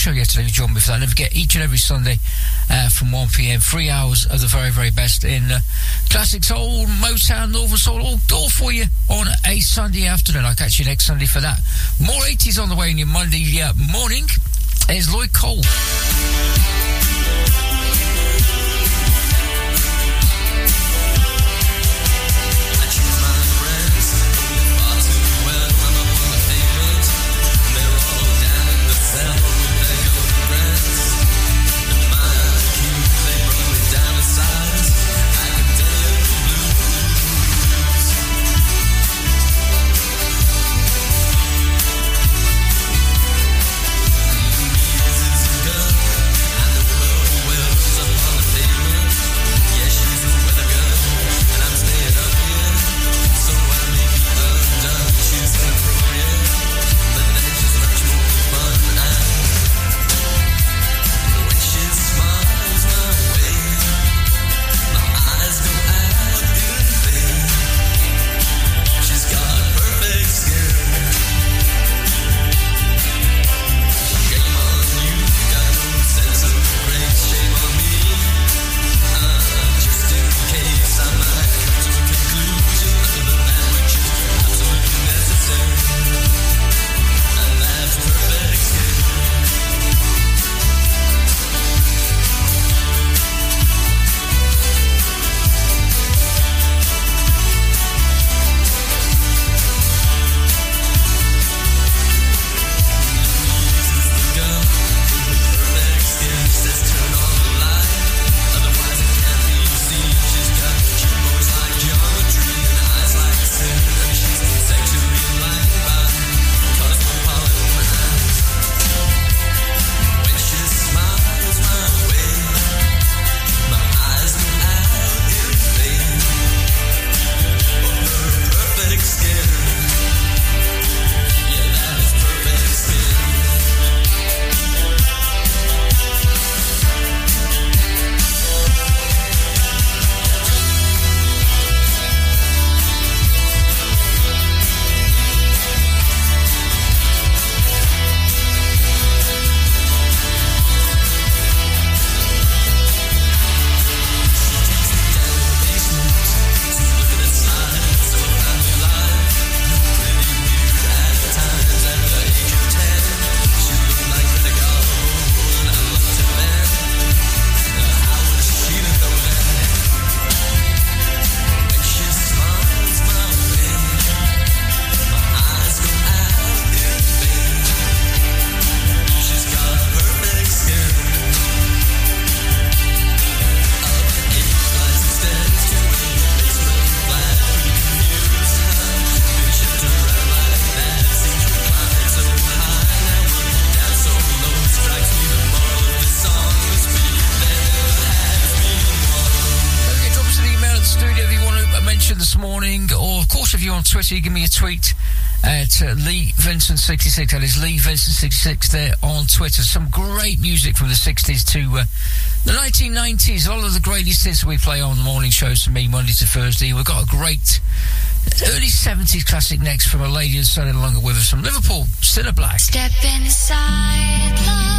Show yesterday. You joined me for that. Never forget each and every Sunday uh, from 1 p.m. Three hours of the very, very best in uh, classic soul, Motown, Northern soul, all, all for you on a Sunday afternoon. I'll catch you next Sunday for that. More 80s on the way in your Monday uh, morning. There's Lloyd Cole. Twitter, you give me a tweet at uh, Lee Vincent66. That is Lee Vincent66 there on Twitter. Some great music from the 60s to uh, the 1990s. All of the greatest hits we play on morning shows for me Monday to Thursday. We've got a great early 70s classic next from a lady who's no longer with us from Liverpool, Cilla Black. Step inside, love.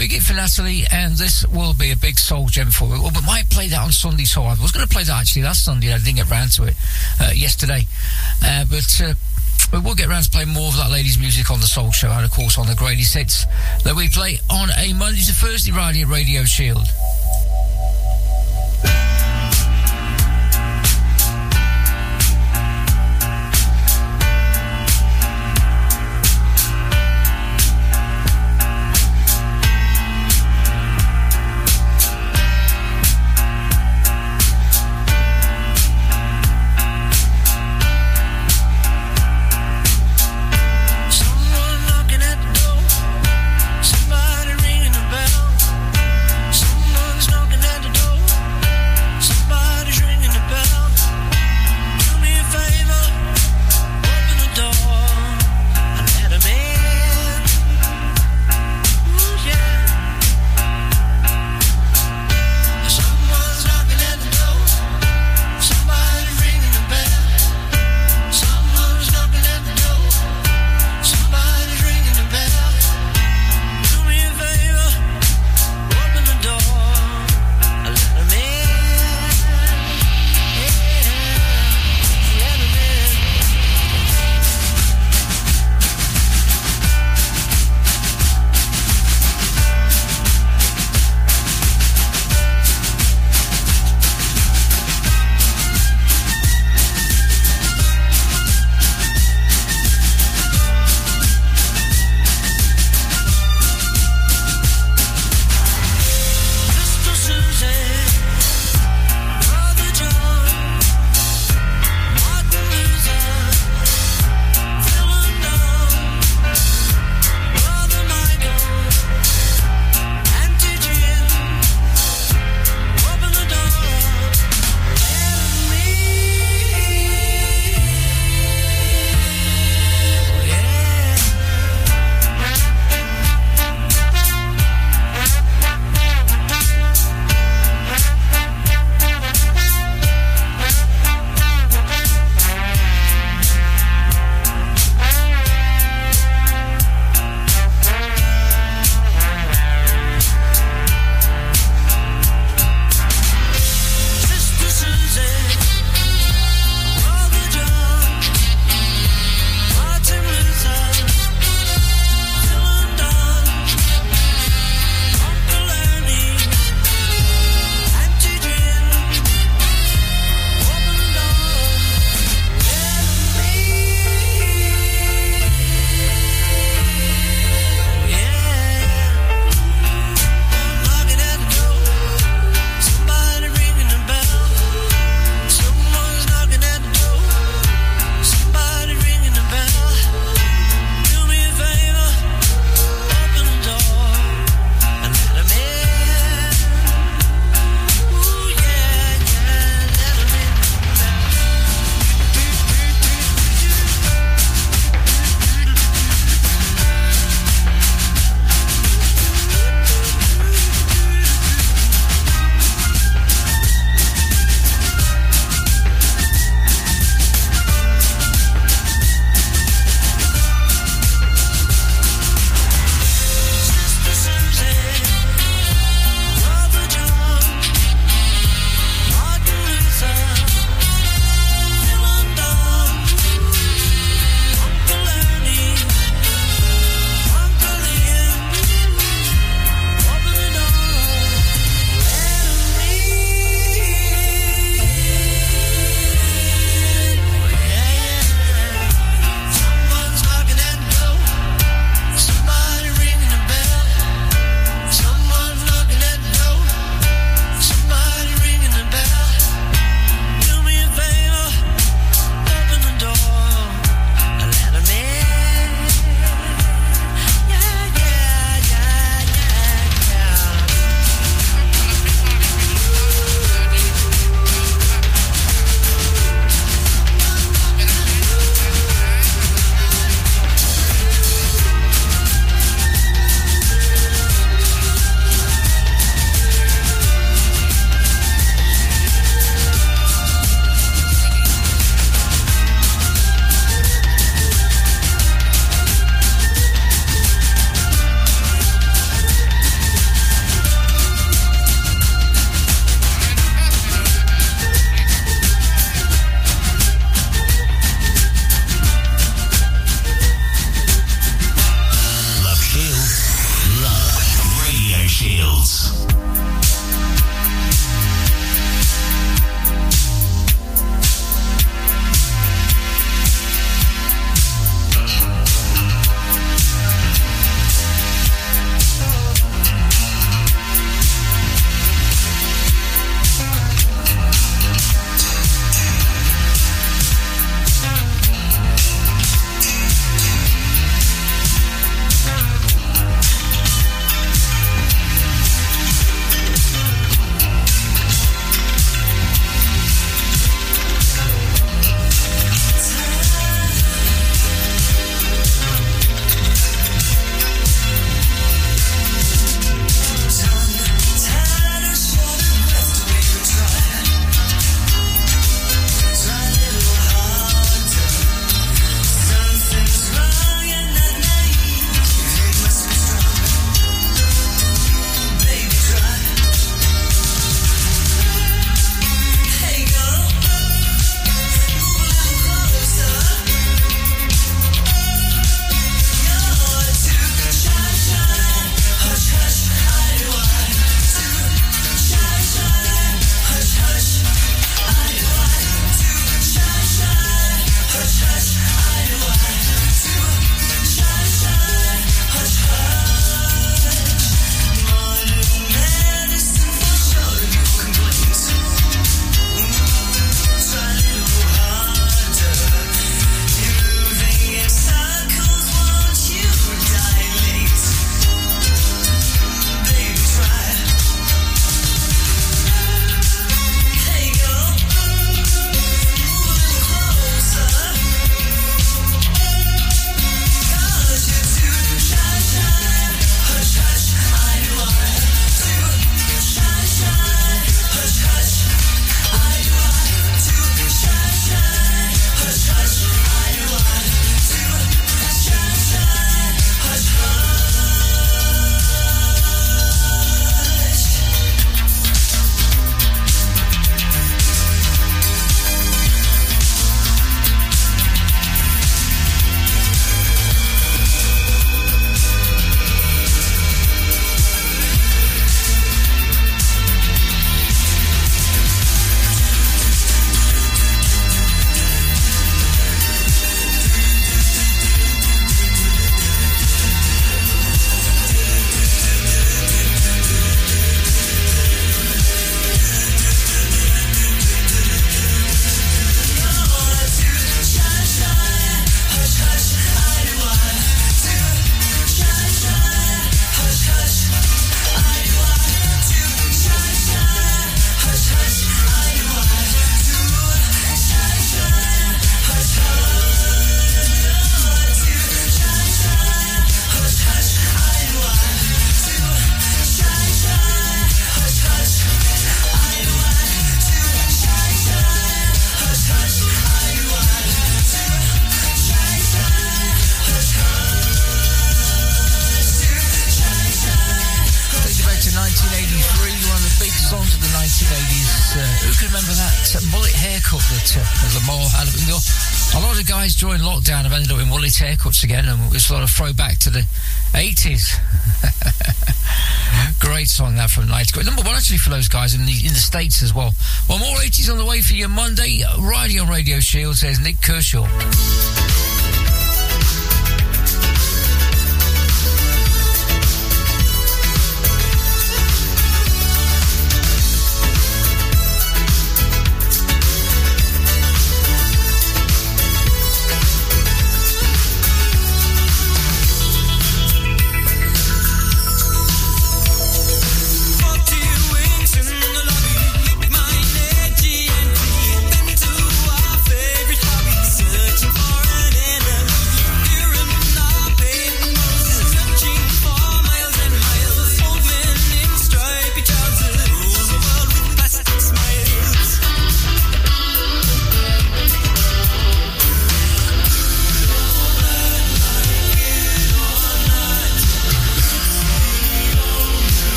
1975. Big for Natalie, and this will be a big soul gem for it. Well, but might play that on Sunday, so I was going to play that actually last Sunday. I didn't get round to it uh, yesterday. Uh, but uh, we'll get around to playing more of that ladies' music on the Soul Show and, of course, on the Grady sets that we play on a Monday to Thursday radio Radio Shield. Haircuts again, and it's a lot of throwback to the 80s. Great song that from 90s. Number one actually for those guys in the in the States as well. Well, more 80s on the way for you Monday. Riding on Radio Shield says Nik Kershaw.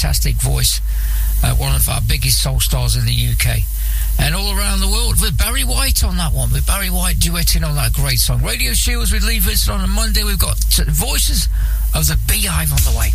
Fantastic voice, uh, one of our biggest soul stars in the UK. And all around the world, with Barry White on that one, with Barry White duetting on that great song. Radio Shields with Lee Vincent on a Monday. We've got voices of the Beehive on the way.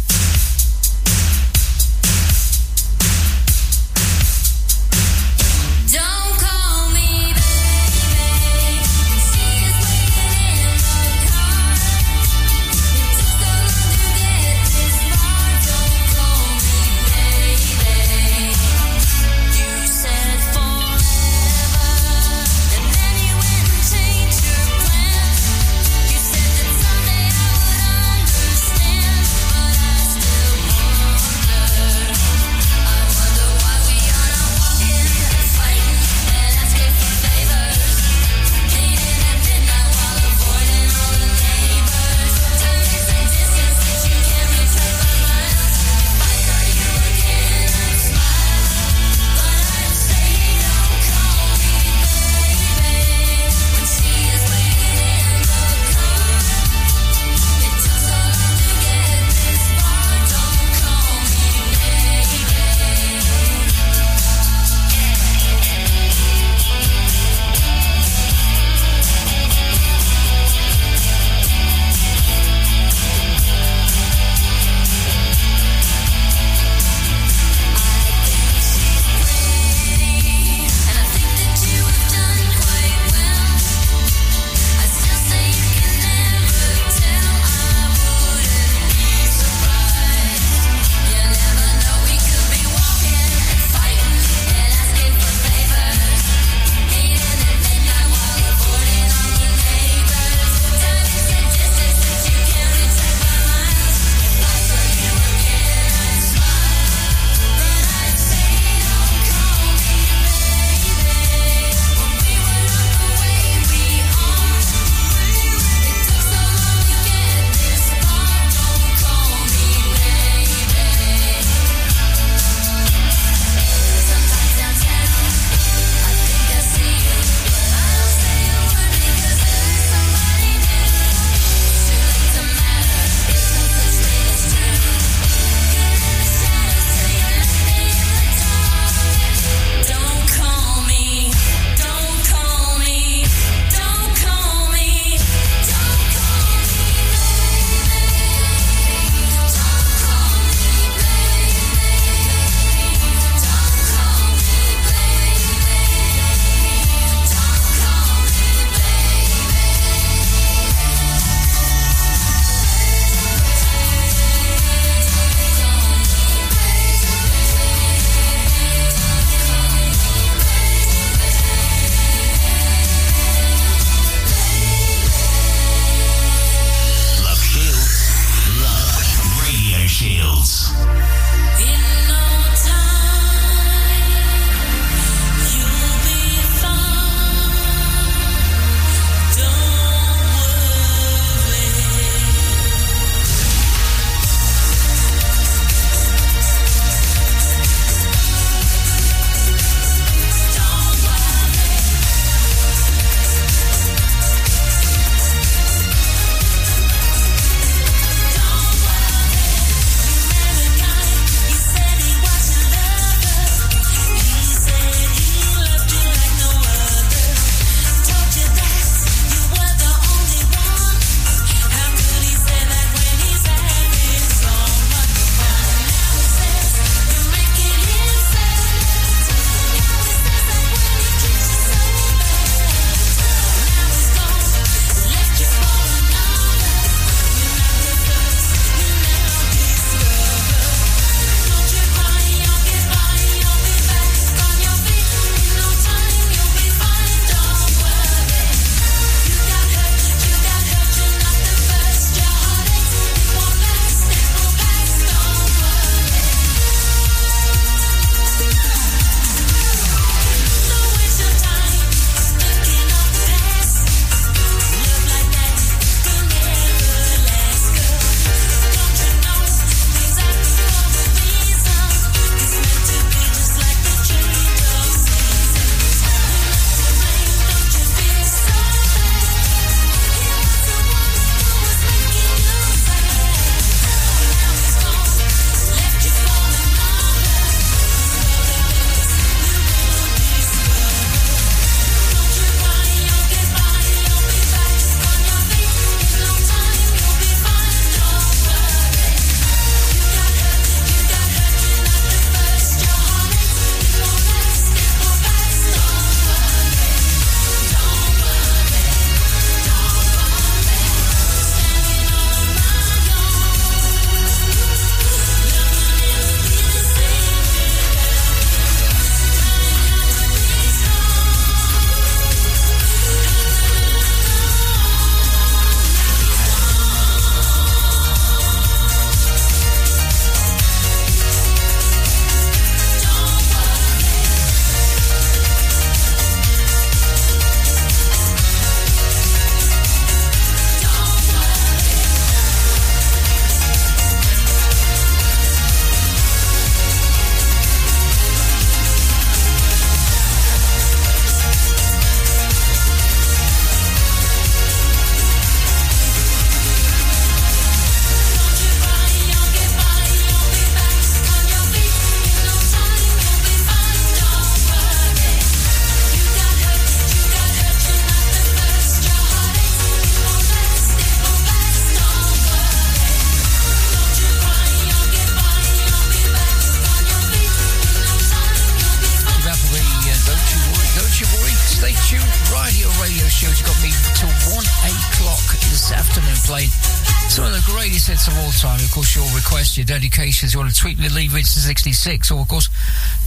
Your dedications, you want to tweet me, it to 66. Or, of course,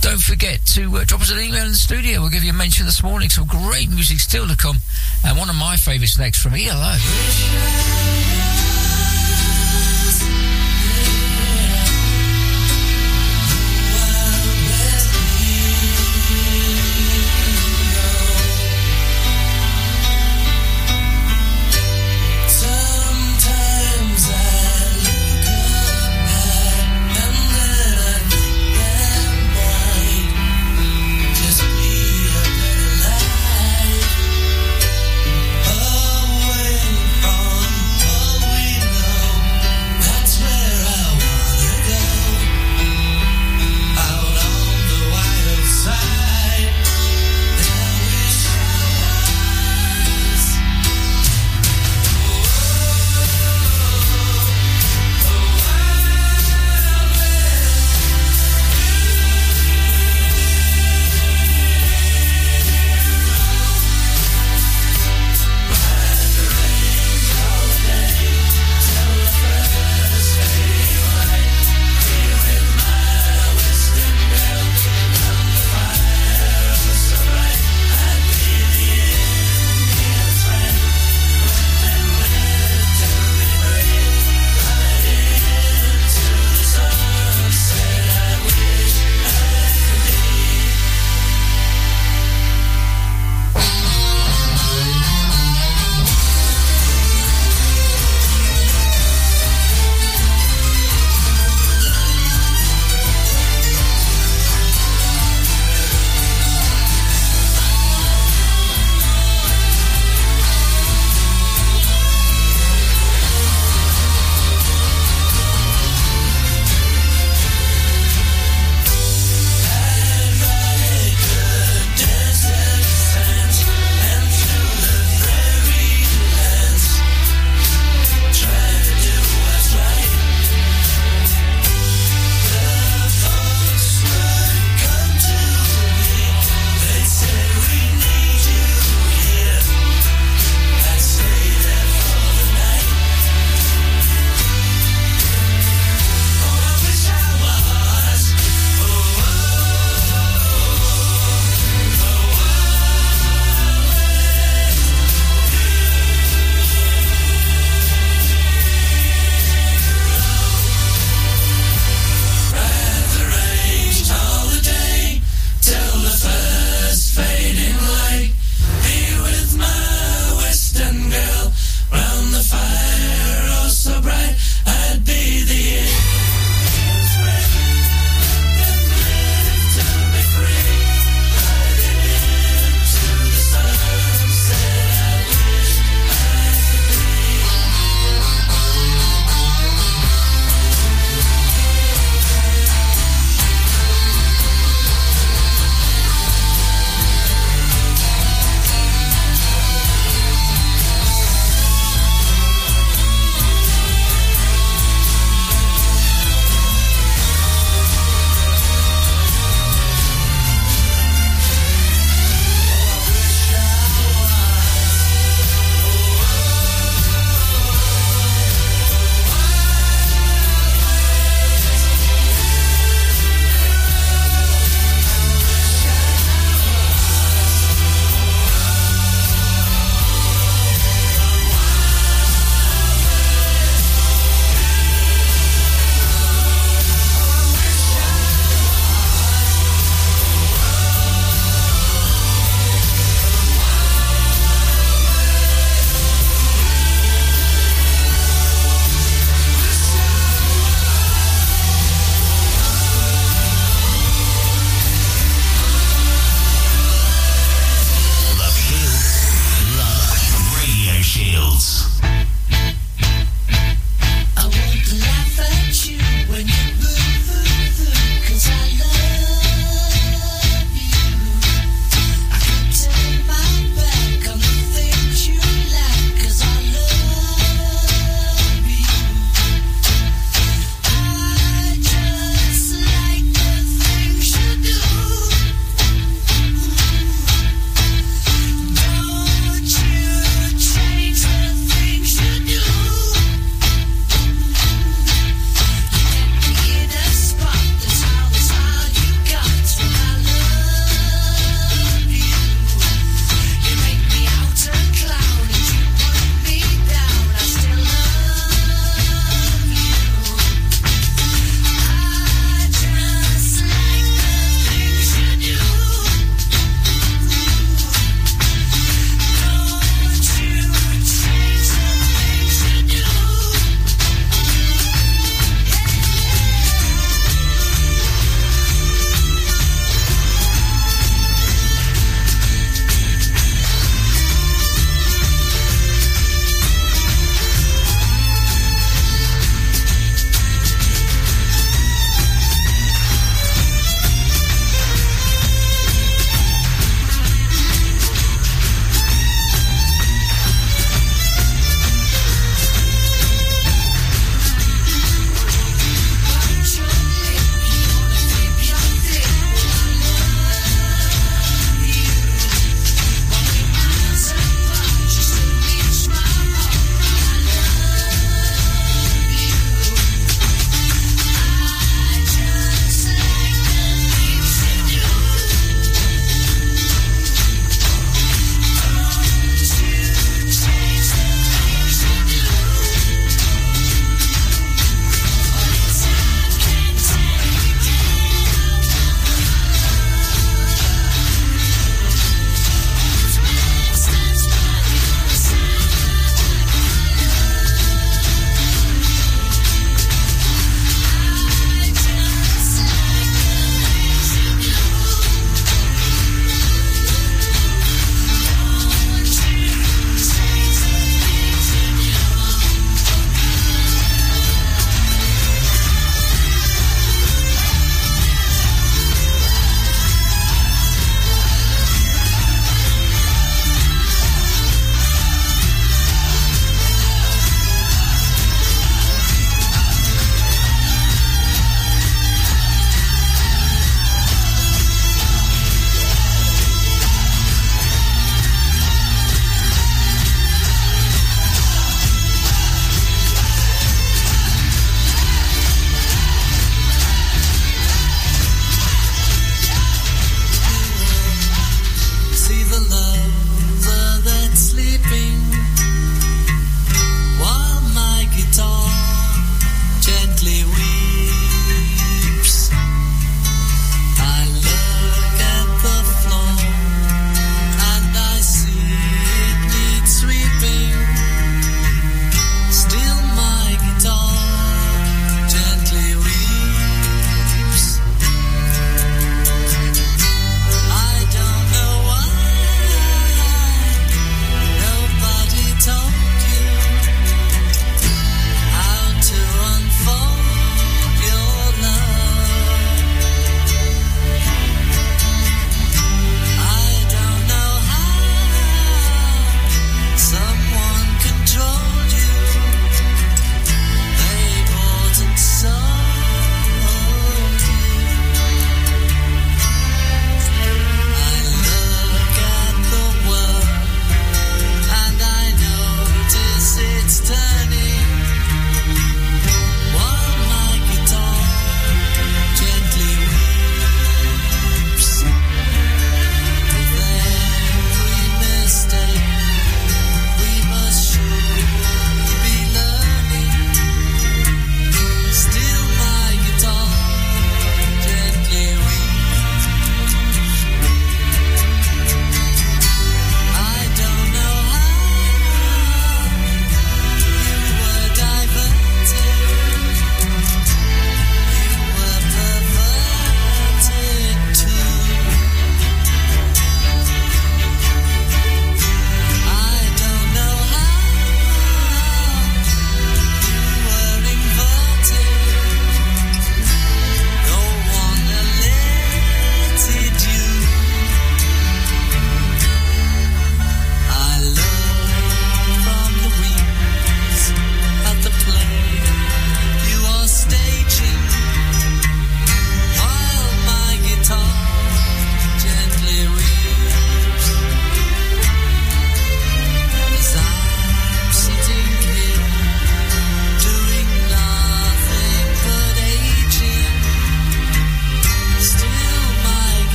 don't forget to uh, drop us an email in the studio. We'll give you a mention this morning. Some great music still to come. And one of my favourites next from ELO.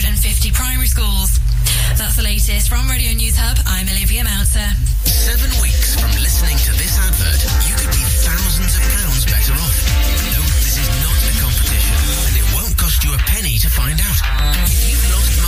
150 primary schools. That's the latest from Radio News Hub. I'm Olivia Mounter. Seven weeks from listening to this advert, you could be thousands of pounds better off. No, this is not a competition, and it won't cost you a penny to find out. If you've lost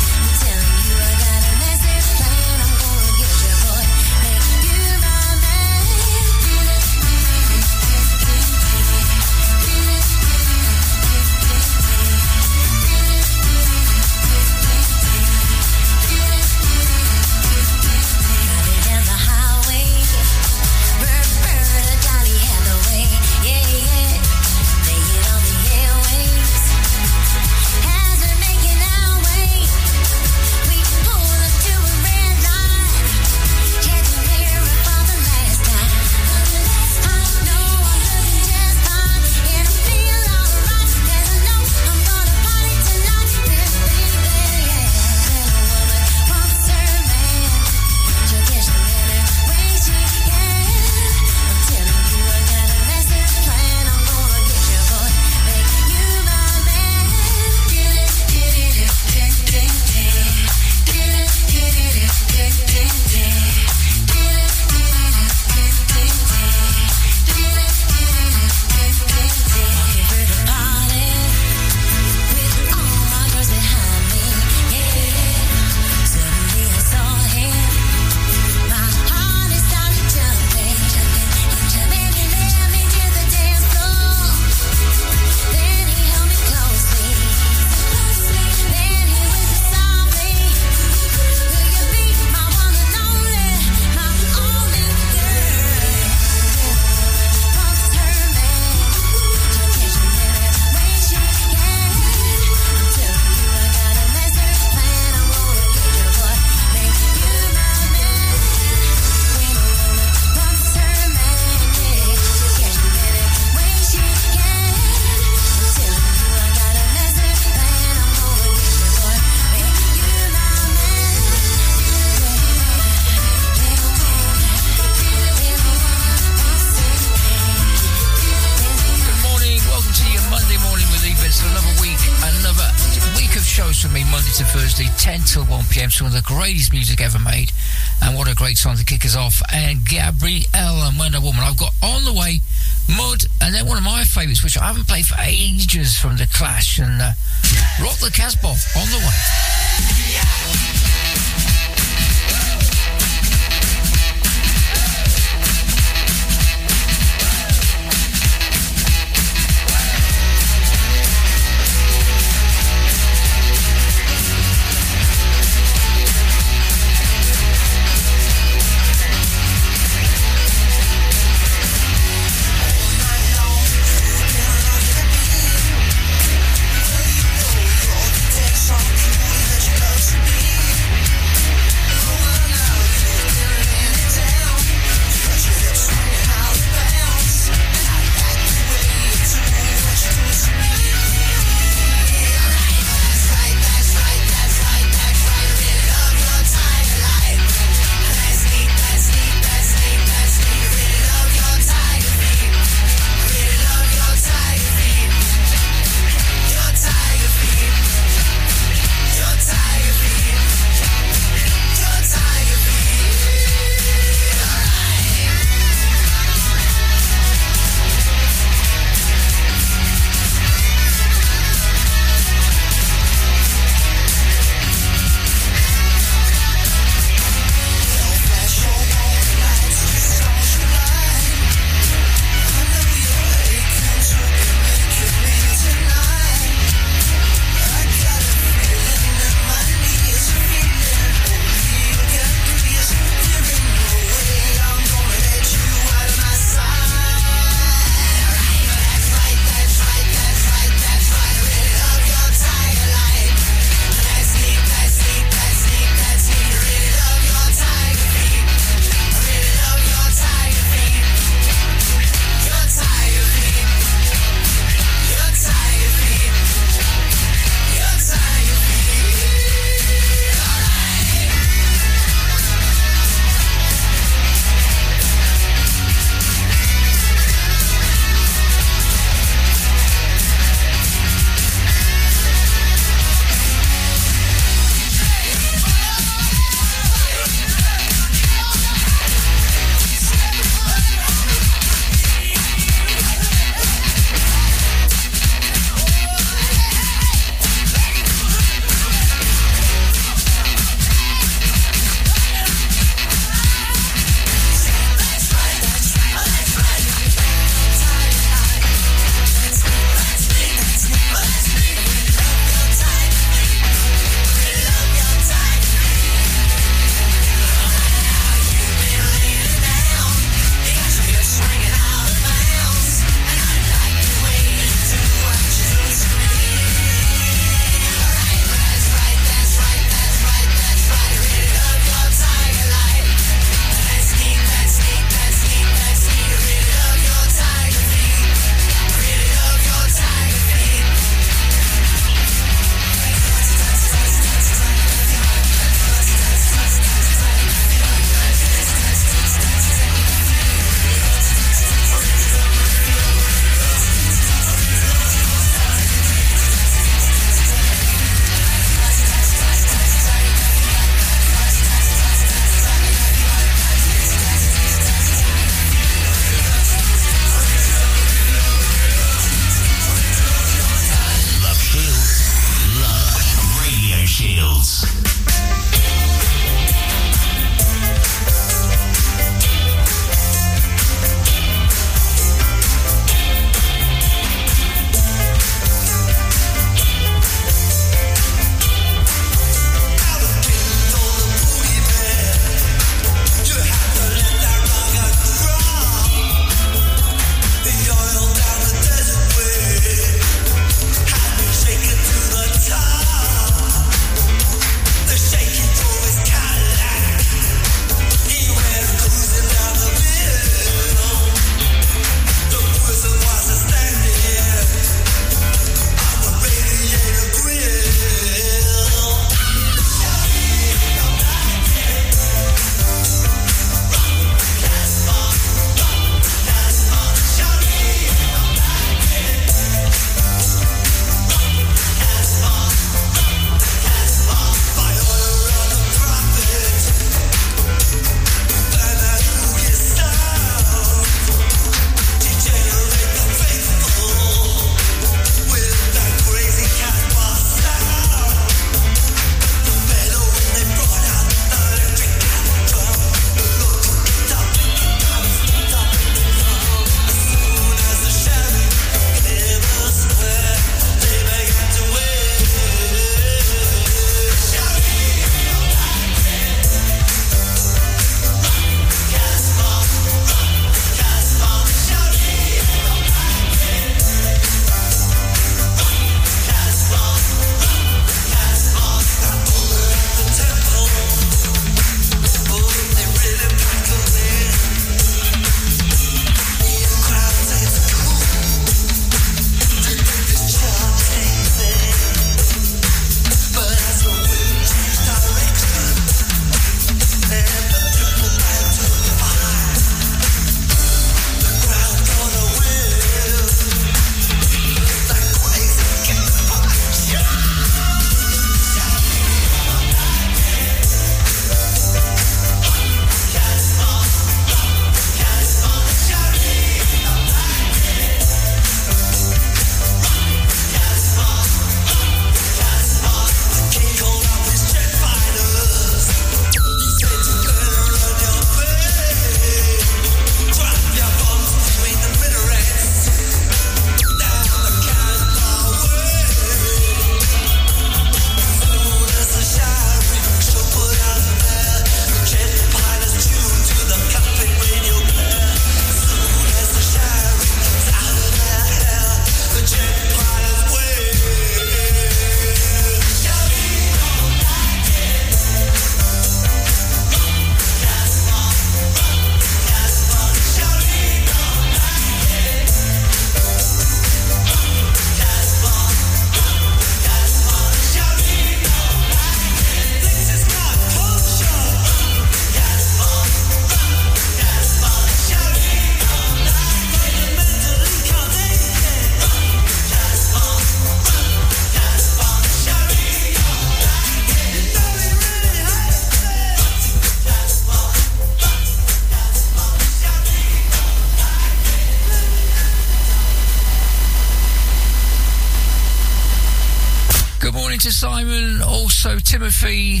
Timothy,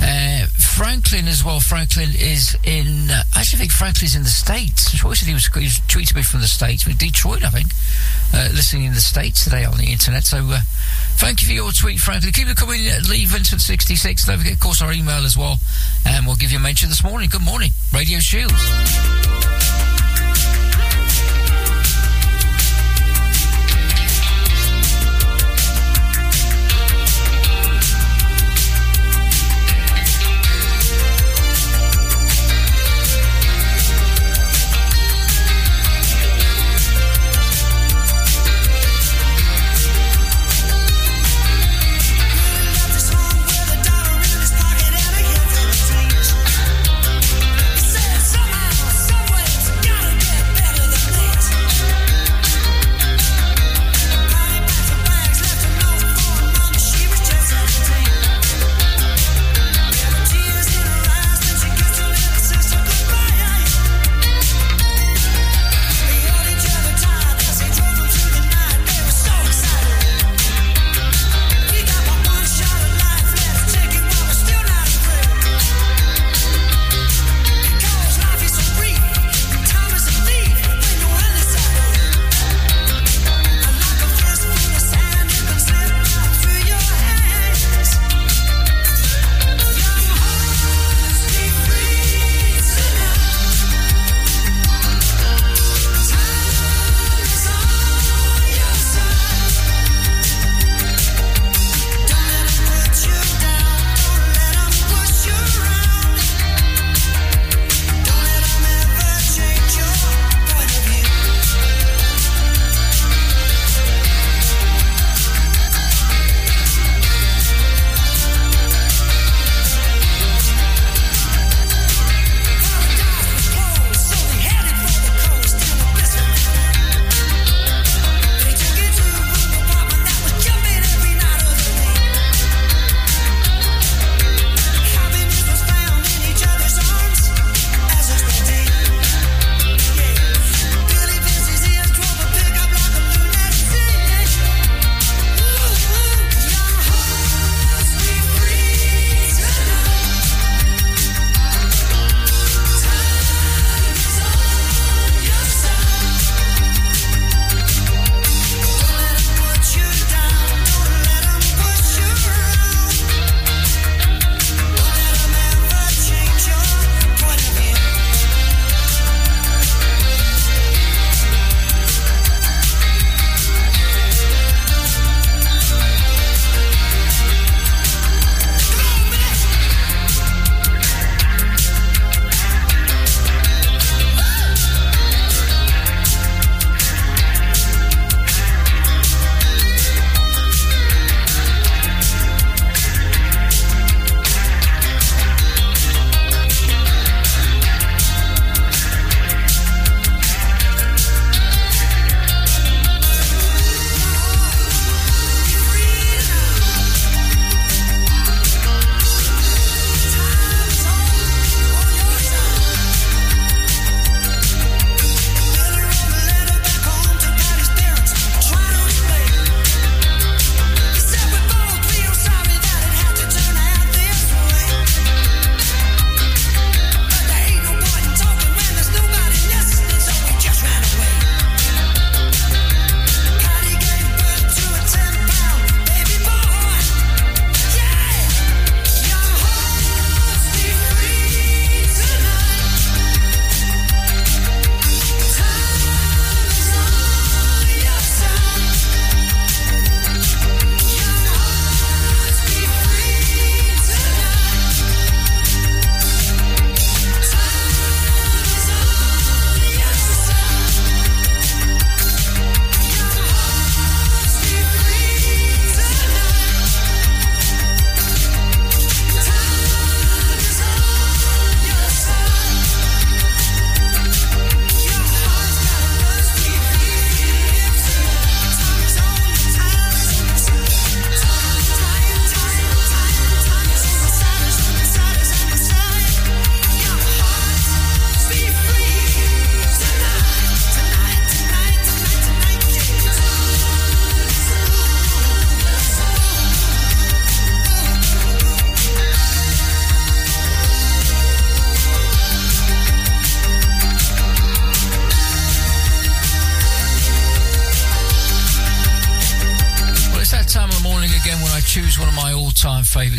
uh, Franklin as well. Franklin is in. Uh, I actually think Franklin's in the States. I'm he was, he was tweeting me from the States, with Detroit, I think. Uh, listening in the States today on the internet. So uh, thank you for your tweet, Franklin. Keep it coming, uh, Lee Vincent66. Don't forget, of course, our email as well. And we'll give you a mention this morning. Good morning, Radio Shields.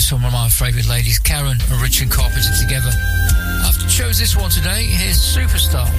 some of my favourite ladies, Karen and Richard Carpenter, together. I've chose this one today. Here's Superstar.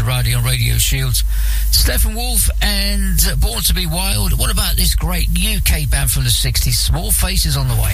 Riding on Radio Shields. Steppenwolf and Born to be Wild. What about this great UK band from the 60s? Small Faces on the way.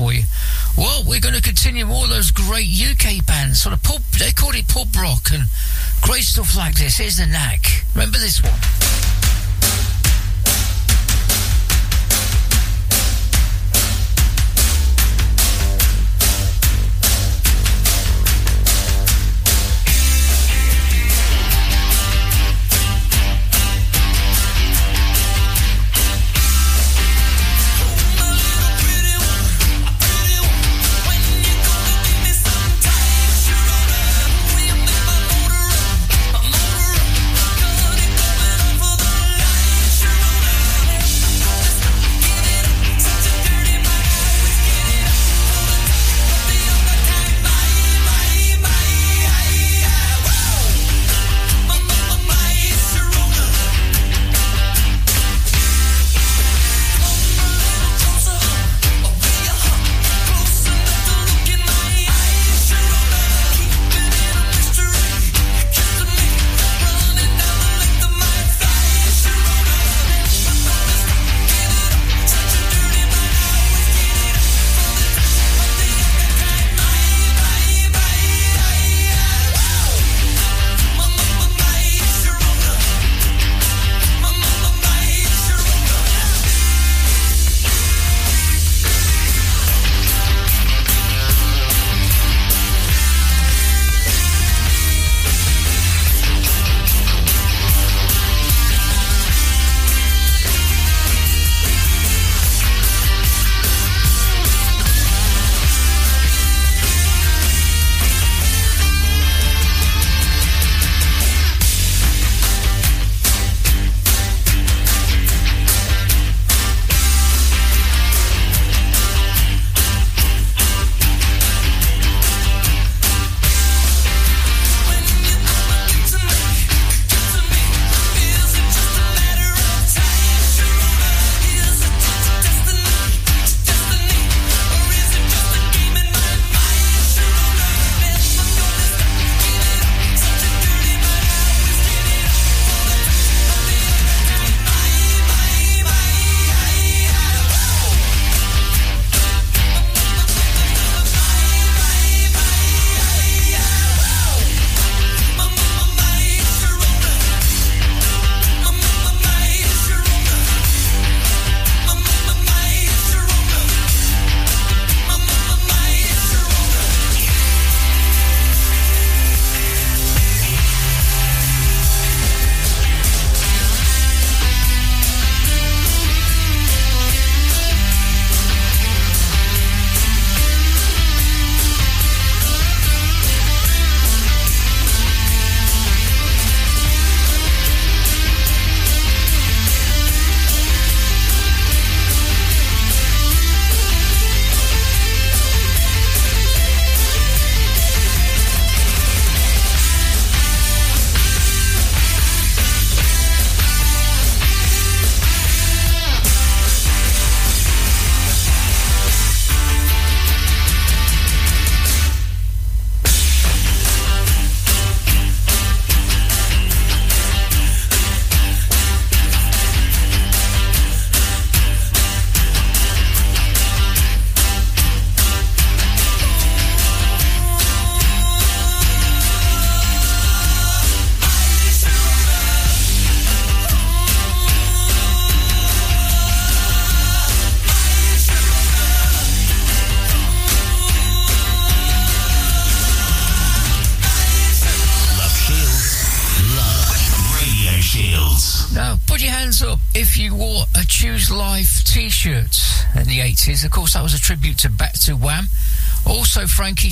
For you. Well, we're going to continue all those great UK bands, sort of pub. They called it pub rock and great stuff like this. Here's the Knack. Remember this one?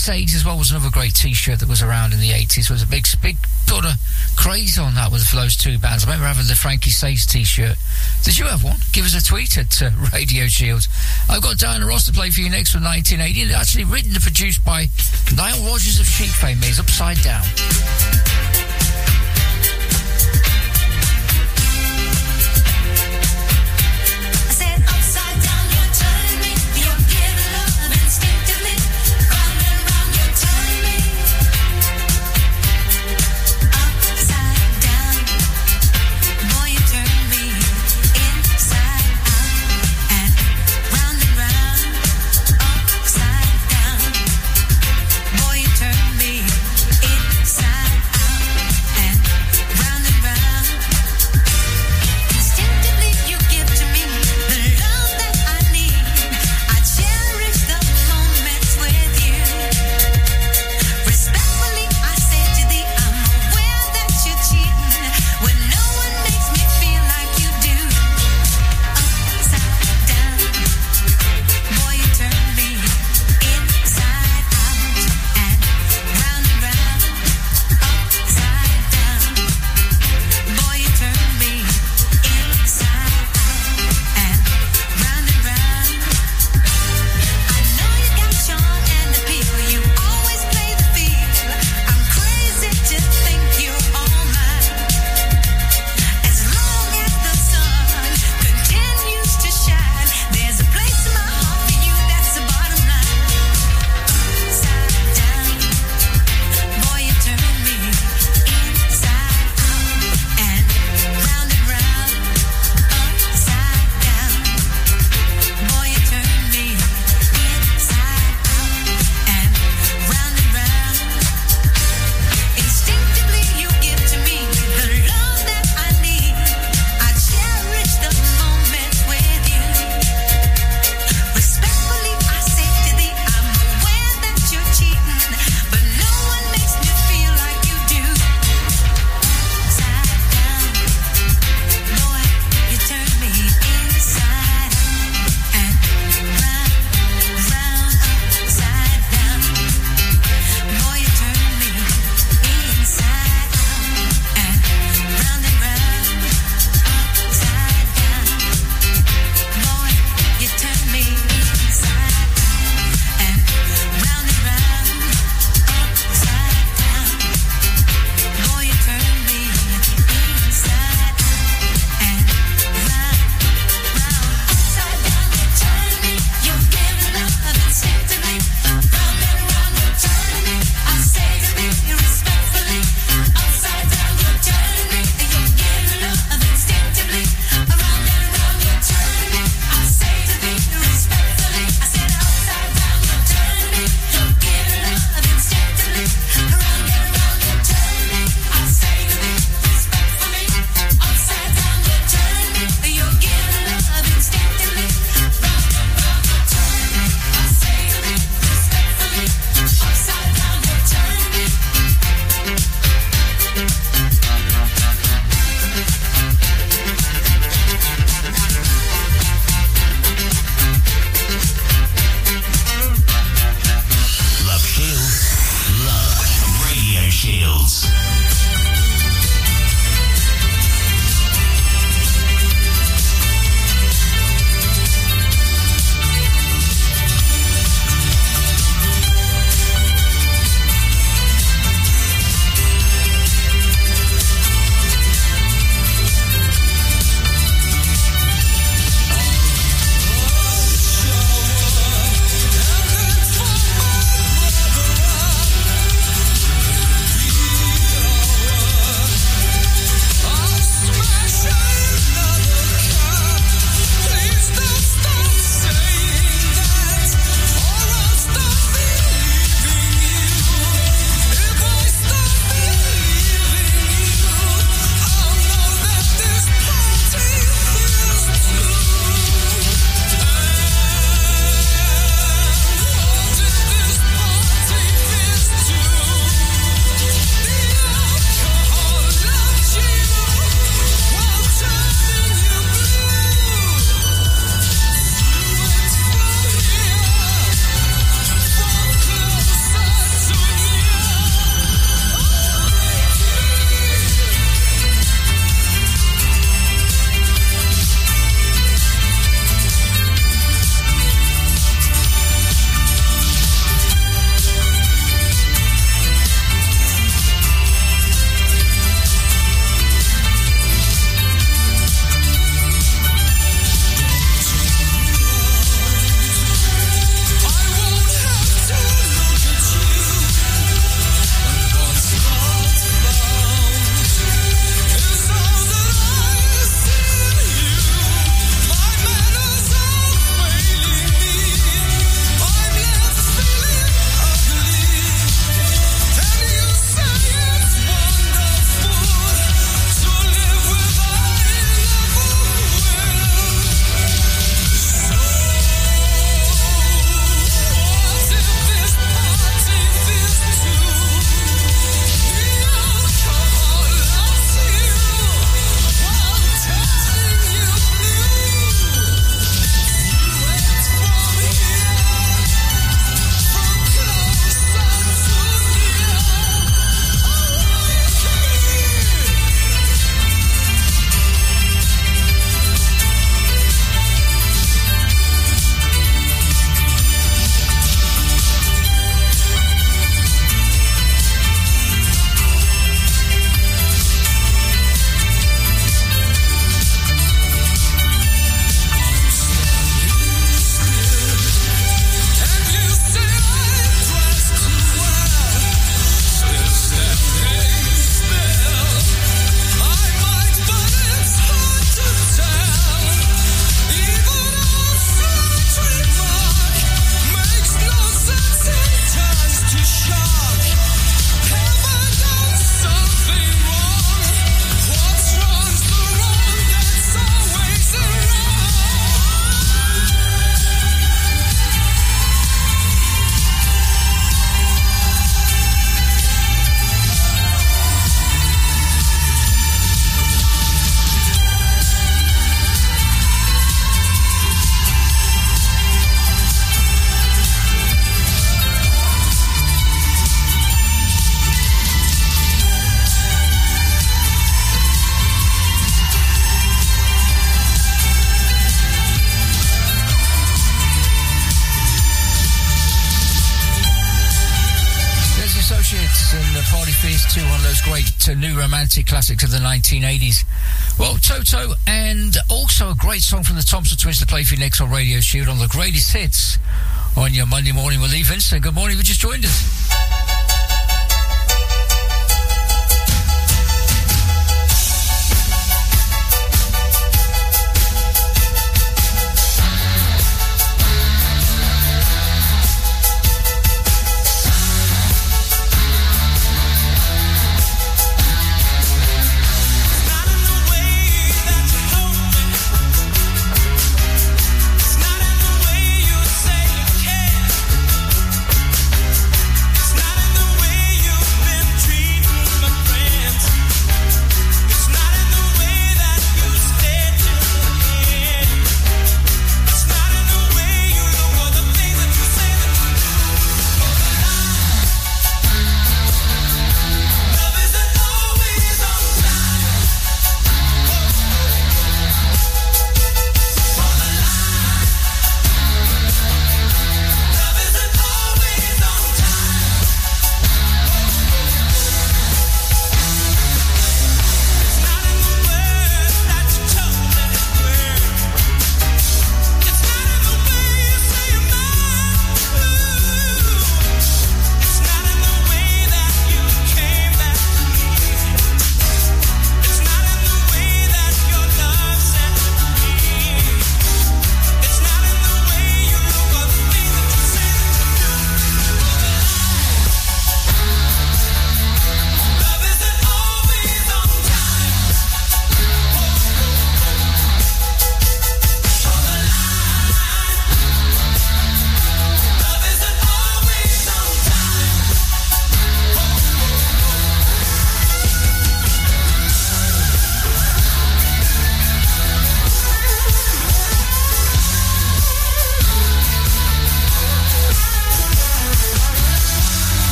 Sage as well was another great t-shirt that was around in the 80s. There was a big, big sort of craze on that for those two bands. I remember having the Frankie Sage t-shirt. Did you have one? Give us a tweet at uh, Radio Shields. I've got Diana Ross to play for you next from 1980. Actually written and produced by Nile Rodgers of Chic fame. Is Upside Down.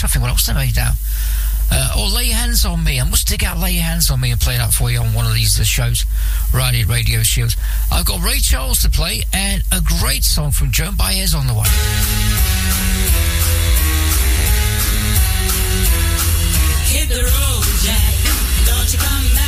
To think what else they made now. Uh, or Lay Your Hands on Me. I must dig out Lay Your Hands on Me and play that for you on one of these shows, radio radio shows. I've got Ray Charles to play and a great song from Joan Baez on the way. Hit the road, Jack. Don't you come back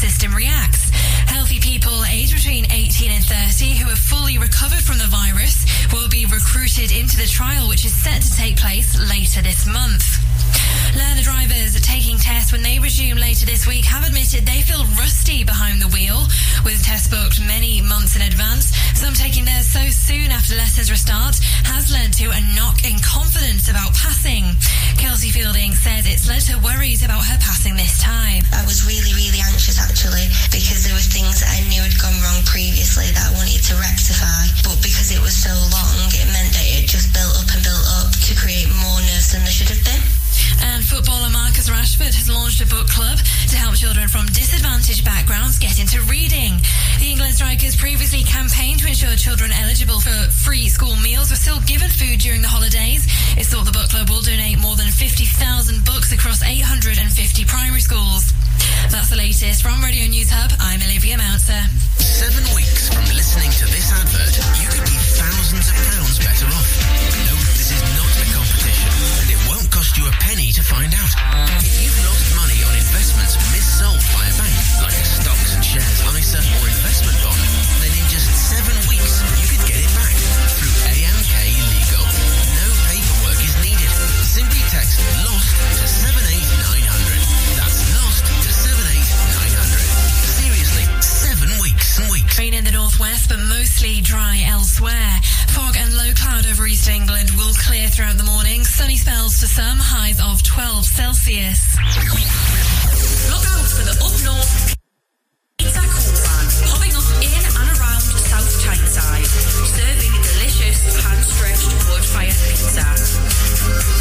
system reacts. Healthy people aged between 18 and 30 who have fully recovered from the virus will be recruited into the trial which is set to take place later this month. Learner drivers taking tests when they resume later this week have admitted they feel rusty behind the wheel, with tests booked many months in advance. Some taking theirs so soon after lessons restart has led to a knock in confidence about passing. Kelsey Fielding says it's led to worries about her passing this time. I was really, really anxious actually because there were things that I knew had gone wrong previously that I wanted to rectify. But because it was so long, it meant that it just built up and built up to create more nerves than there should have been. And footballer Marcus Rashford has launched a book club to help children from disadvantaged backgrounds get into reading. The England strikers previously campaigned to ensure children eligible for free school meals were still given food during the holidays. It's thought the book club will donate more than 50,000 books across 850 primary schools. That's the latest from Radio News Hub. I'm Olivia Mouncer. Seven weeks from listening to this advert, you could be thousands of pounds better off. No, this is not a cost you a penny to find out. If you've lost money on investments missold by a bank, like stocks and shares ISA or northwest, but mostly dry elsewhere. Fog and low cloud over East England will clear throughout the morning. Sunny spells for some, highs of 12 Celsius. Look out for the up north. Popping up in and around South Tyneside, serving delicious hand-stretched wood-fired pizza.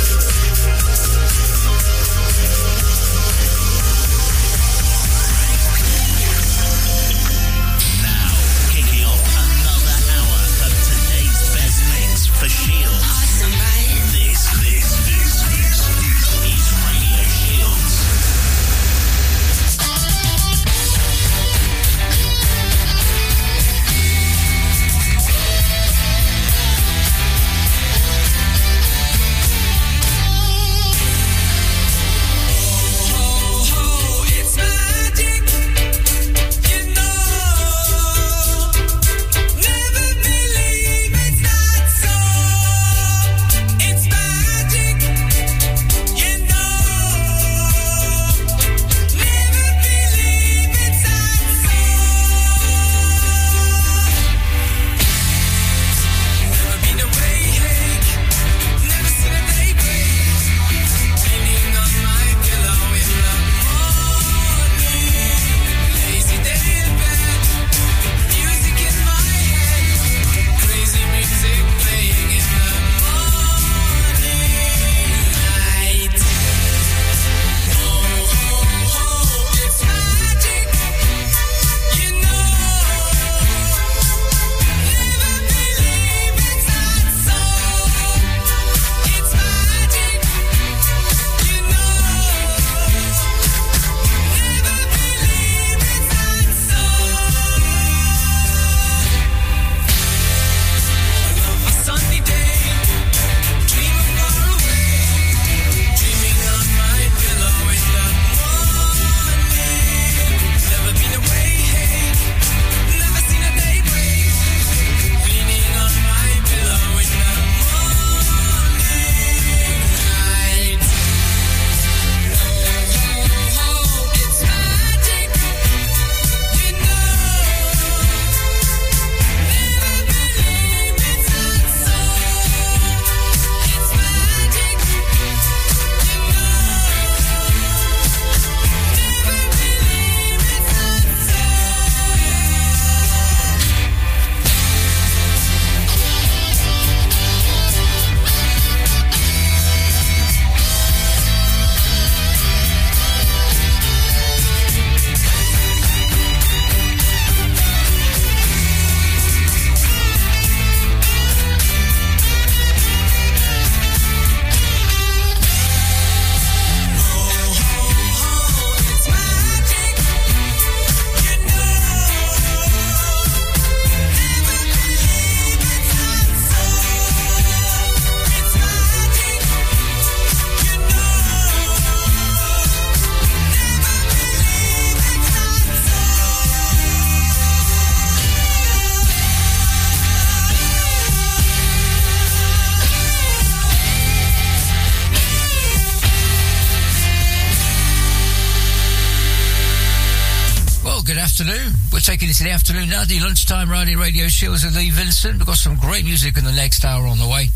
Afternoon now. The lunchtime radio radio shows with Lee Vincent. We've got some great music in the next hour on the way.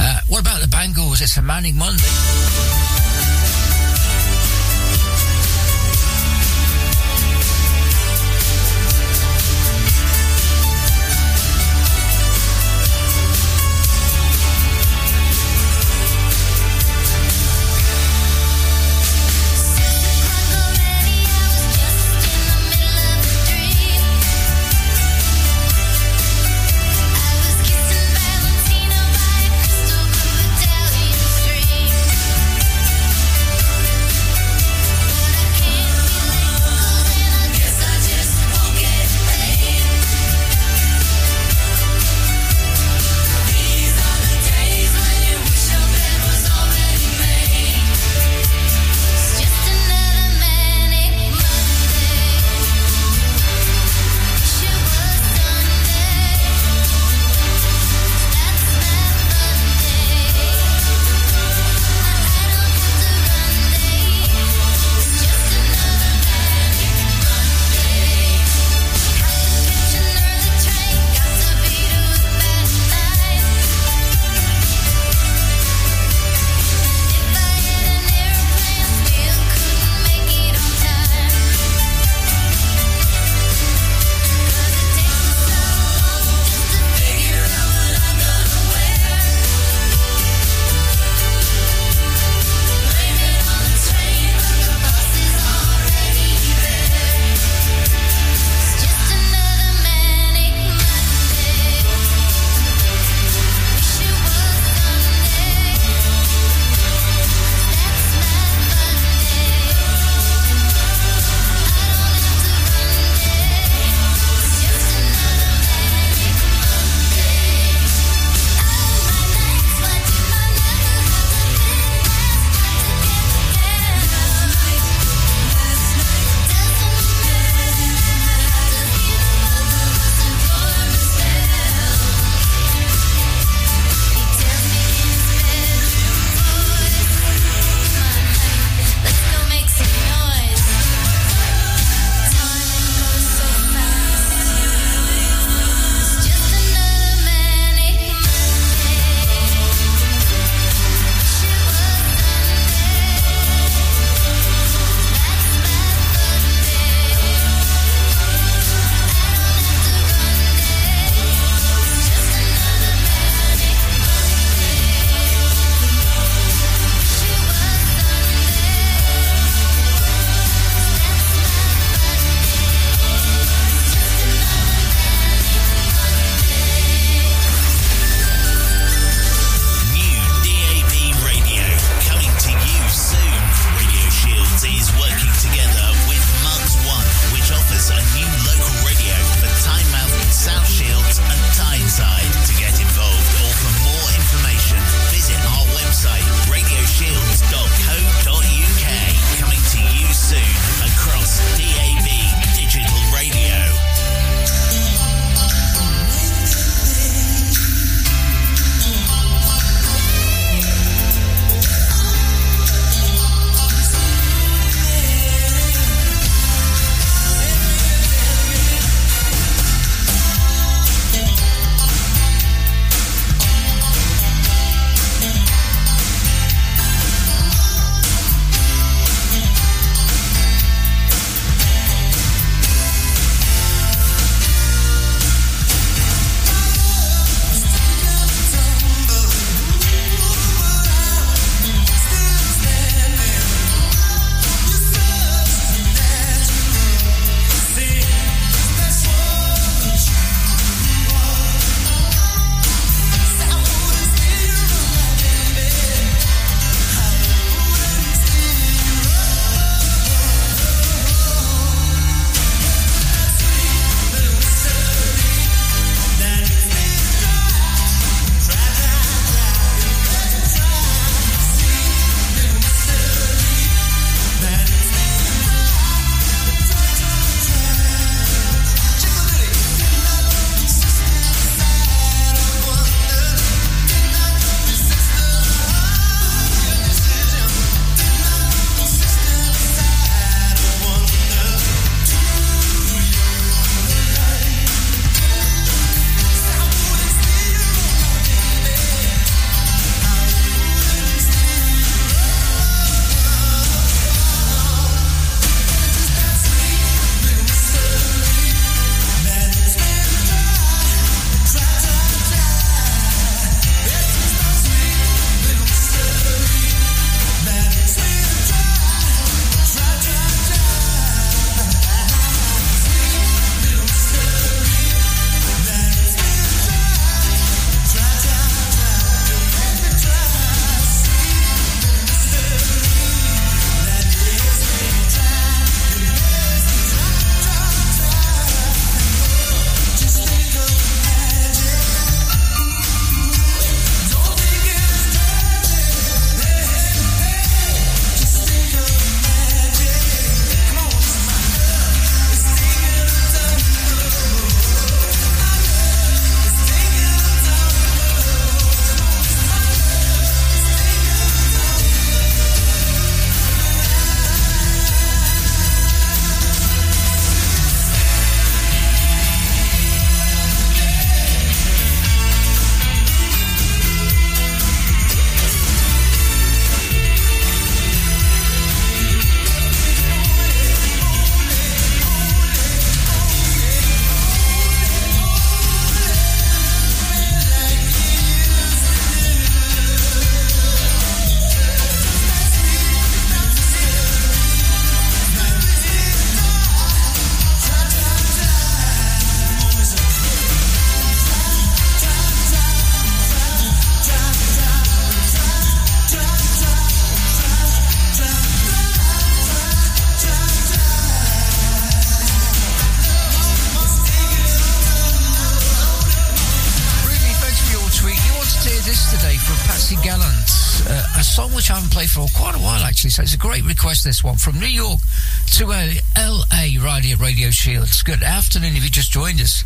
Uh, what about the Bangles? It's a Manic Monday. So it's a great request, this one. From New York to LA, Radio, Radio Shields. Good afternoon if you just joined us.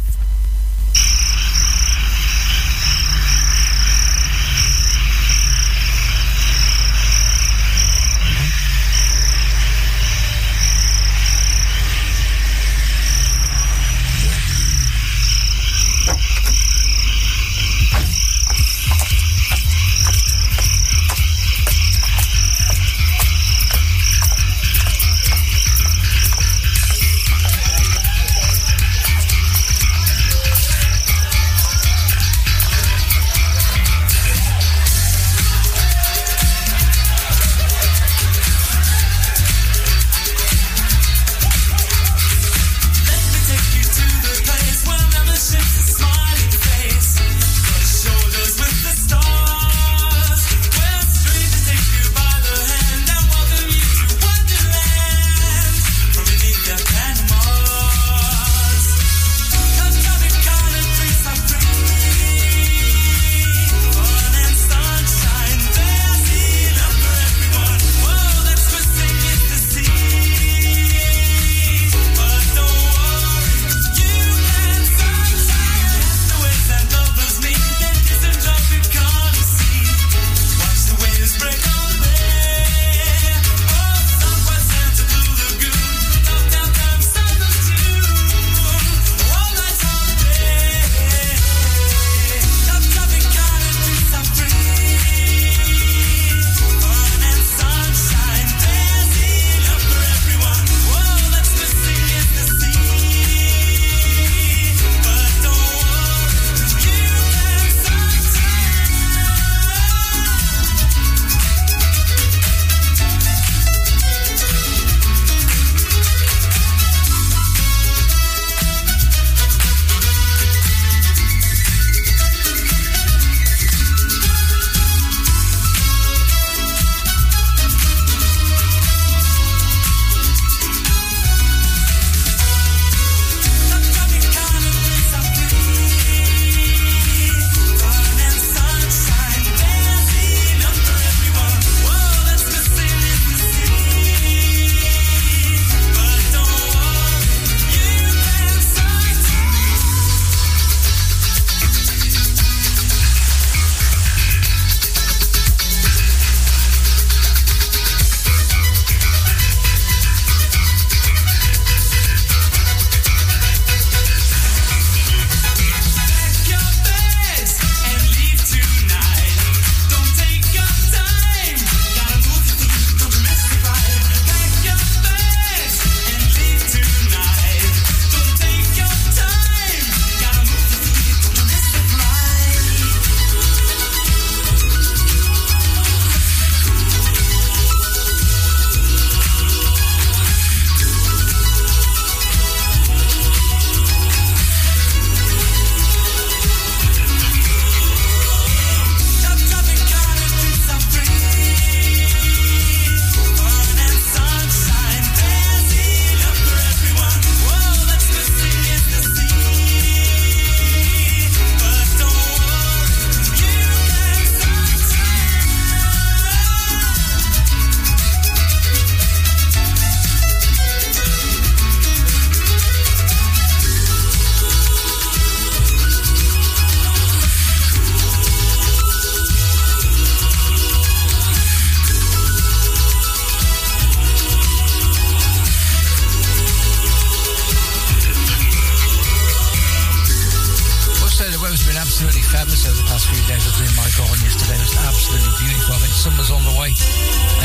Absolutely fabulous over the past few days. I was in my garden yesterday. It was absolutely beautiful. I think summer's on the way.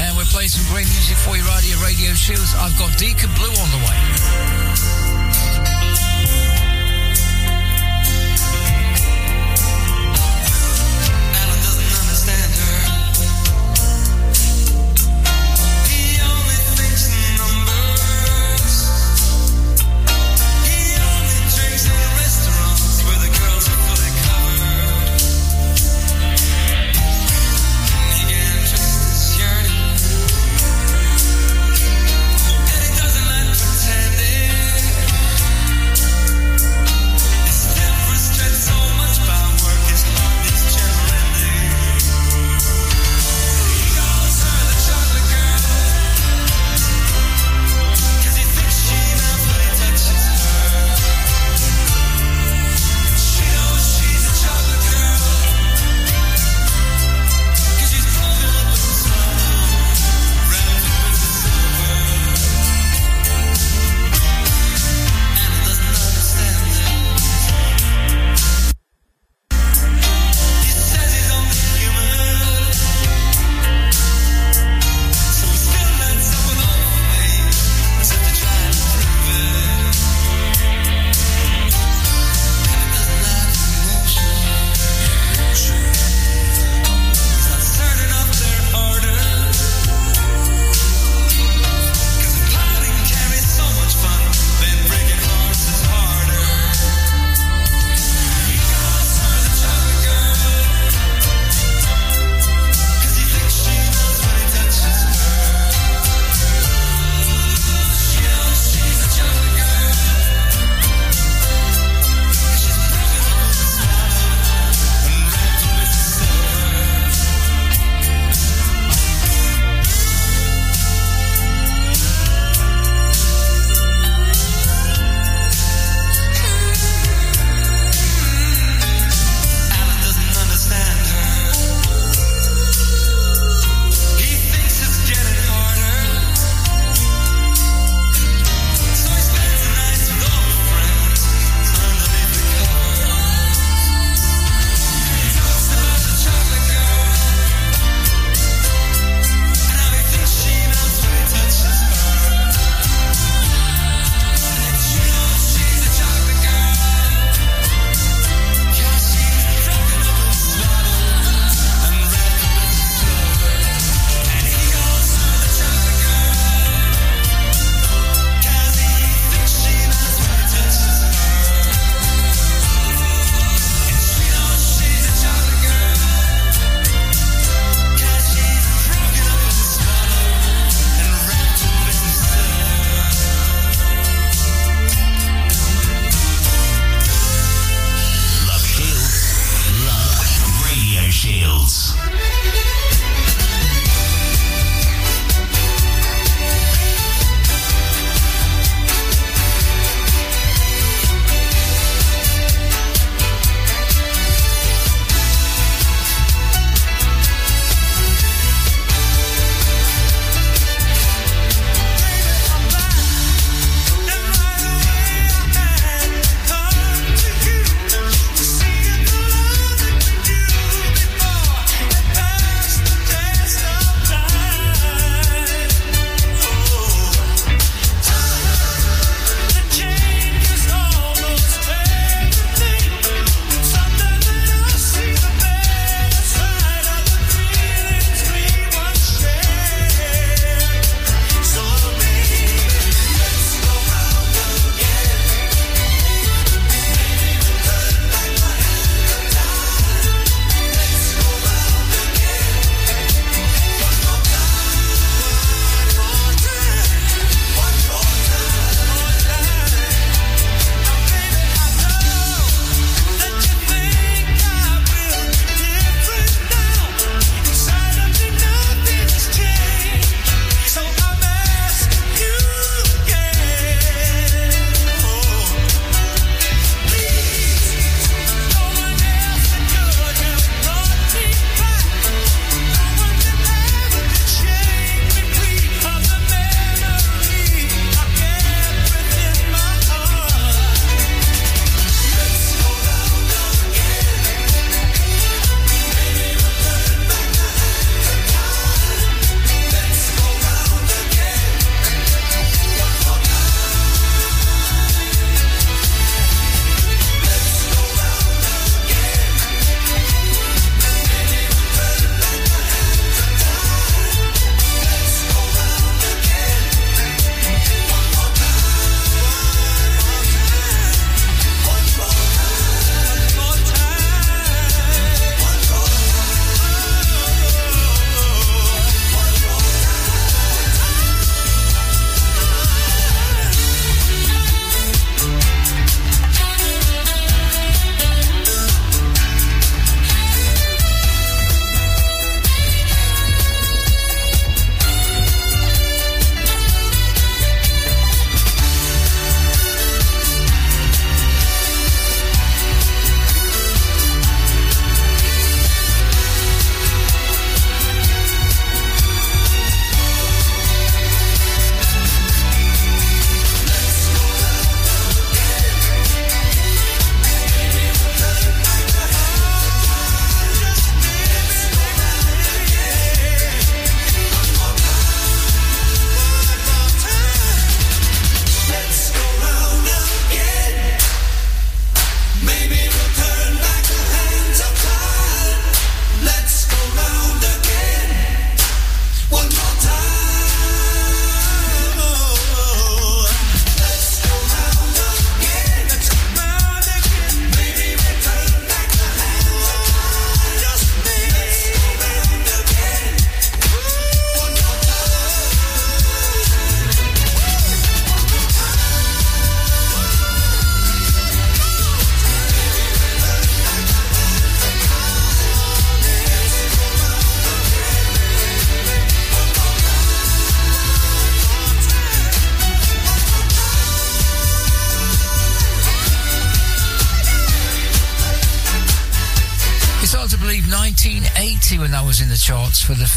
And we're playing some great music for you right here, Radio Shields. I've got Deacon Blue on the way.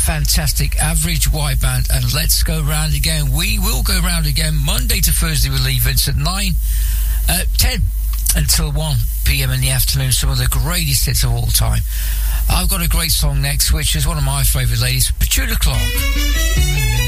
Fantastic Average White Band and Let's Go Round Again. We will go round again Monday to Thursday with Lee Vincent 9, uh, 10 until 1 p.m. in the afternoon. Some of the greatest hits of all time. I've got a great song next, which is one of my favourite ladies, Petula Clark.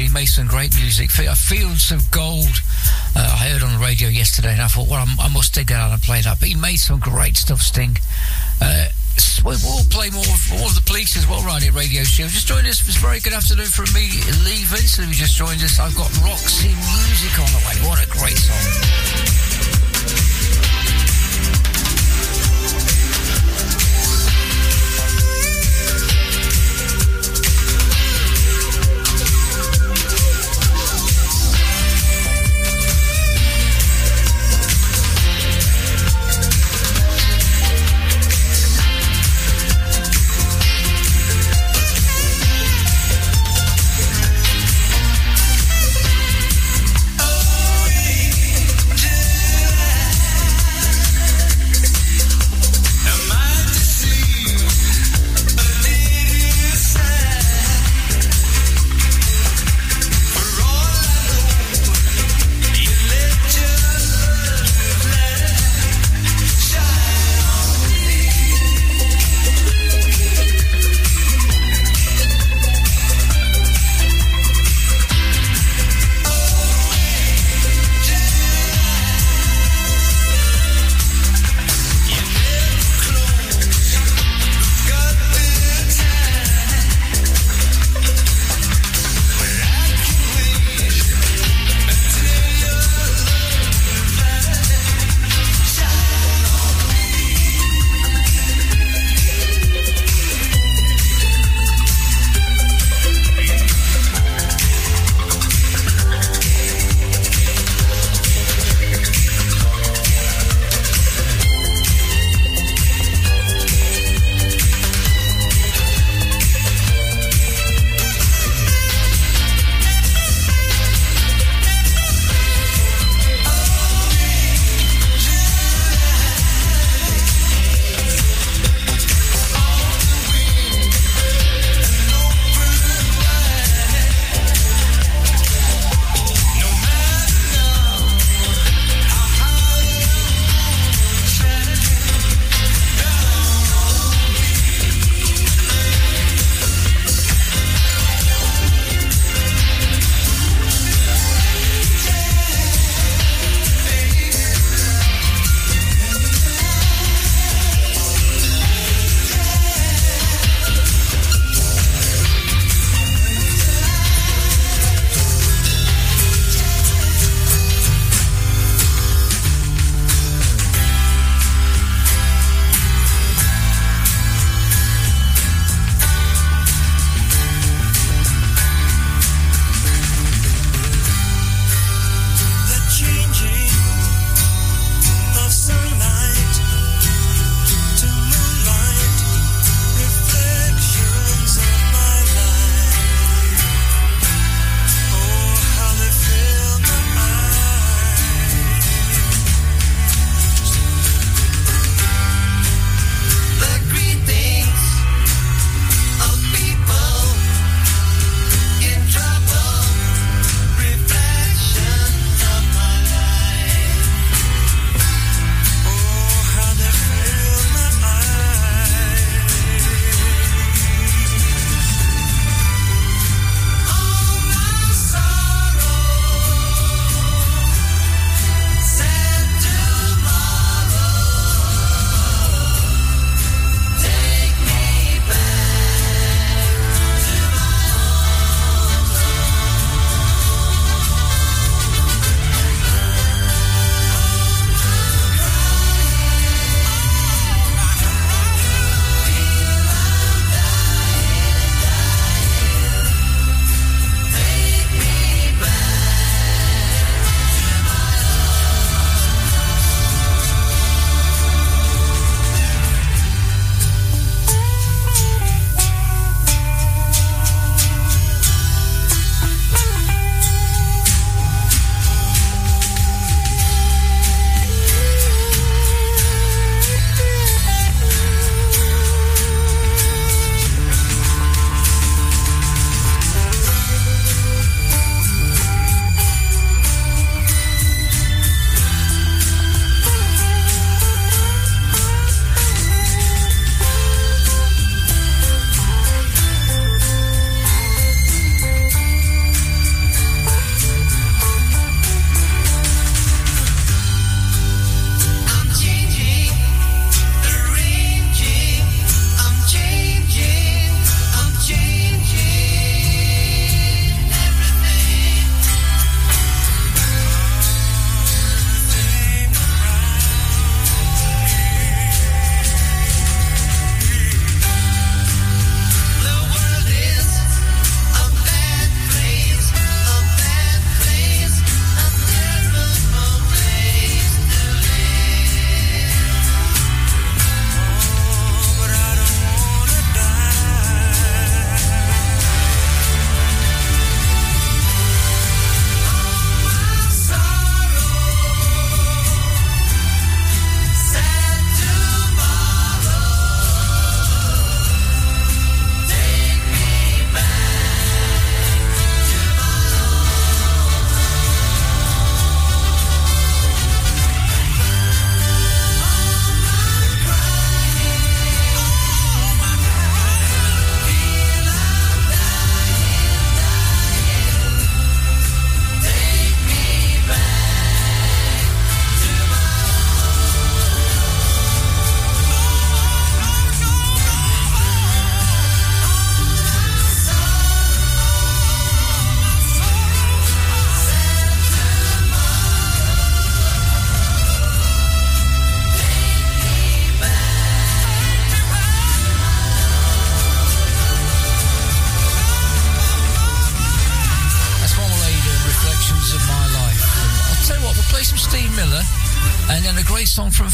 He made some great music. Fe- Fields of Gold, uh, I heard on the radio yesterday, and I thought, well, I'm, I must dig that out and play that. But he made some great stuff, Sting. Uh, we'll play more of, more of the police as well, right Radio Show. Just joined us. It's very good afternoon from me, Lee Vincent. Who just joined us. I've got Roxy Music on the way. What a great song.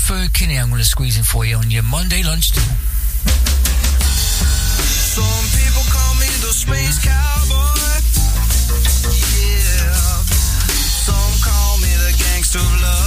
Ferg Kinney I'm going to squeeze in for you on your Monday lunch. Some people call me the space cowboy. Yeah. Some call me the gangster of love.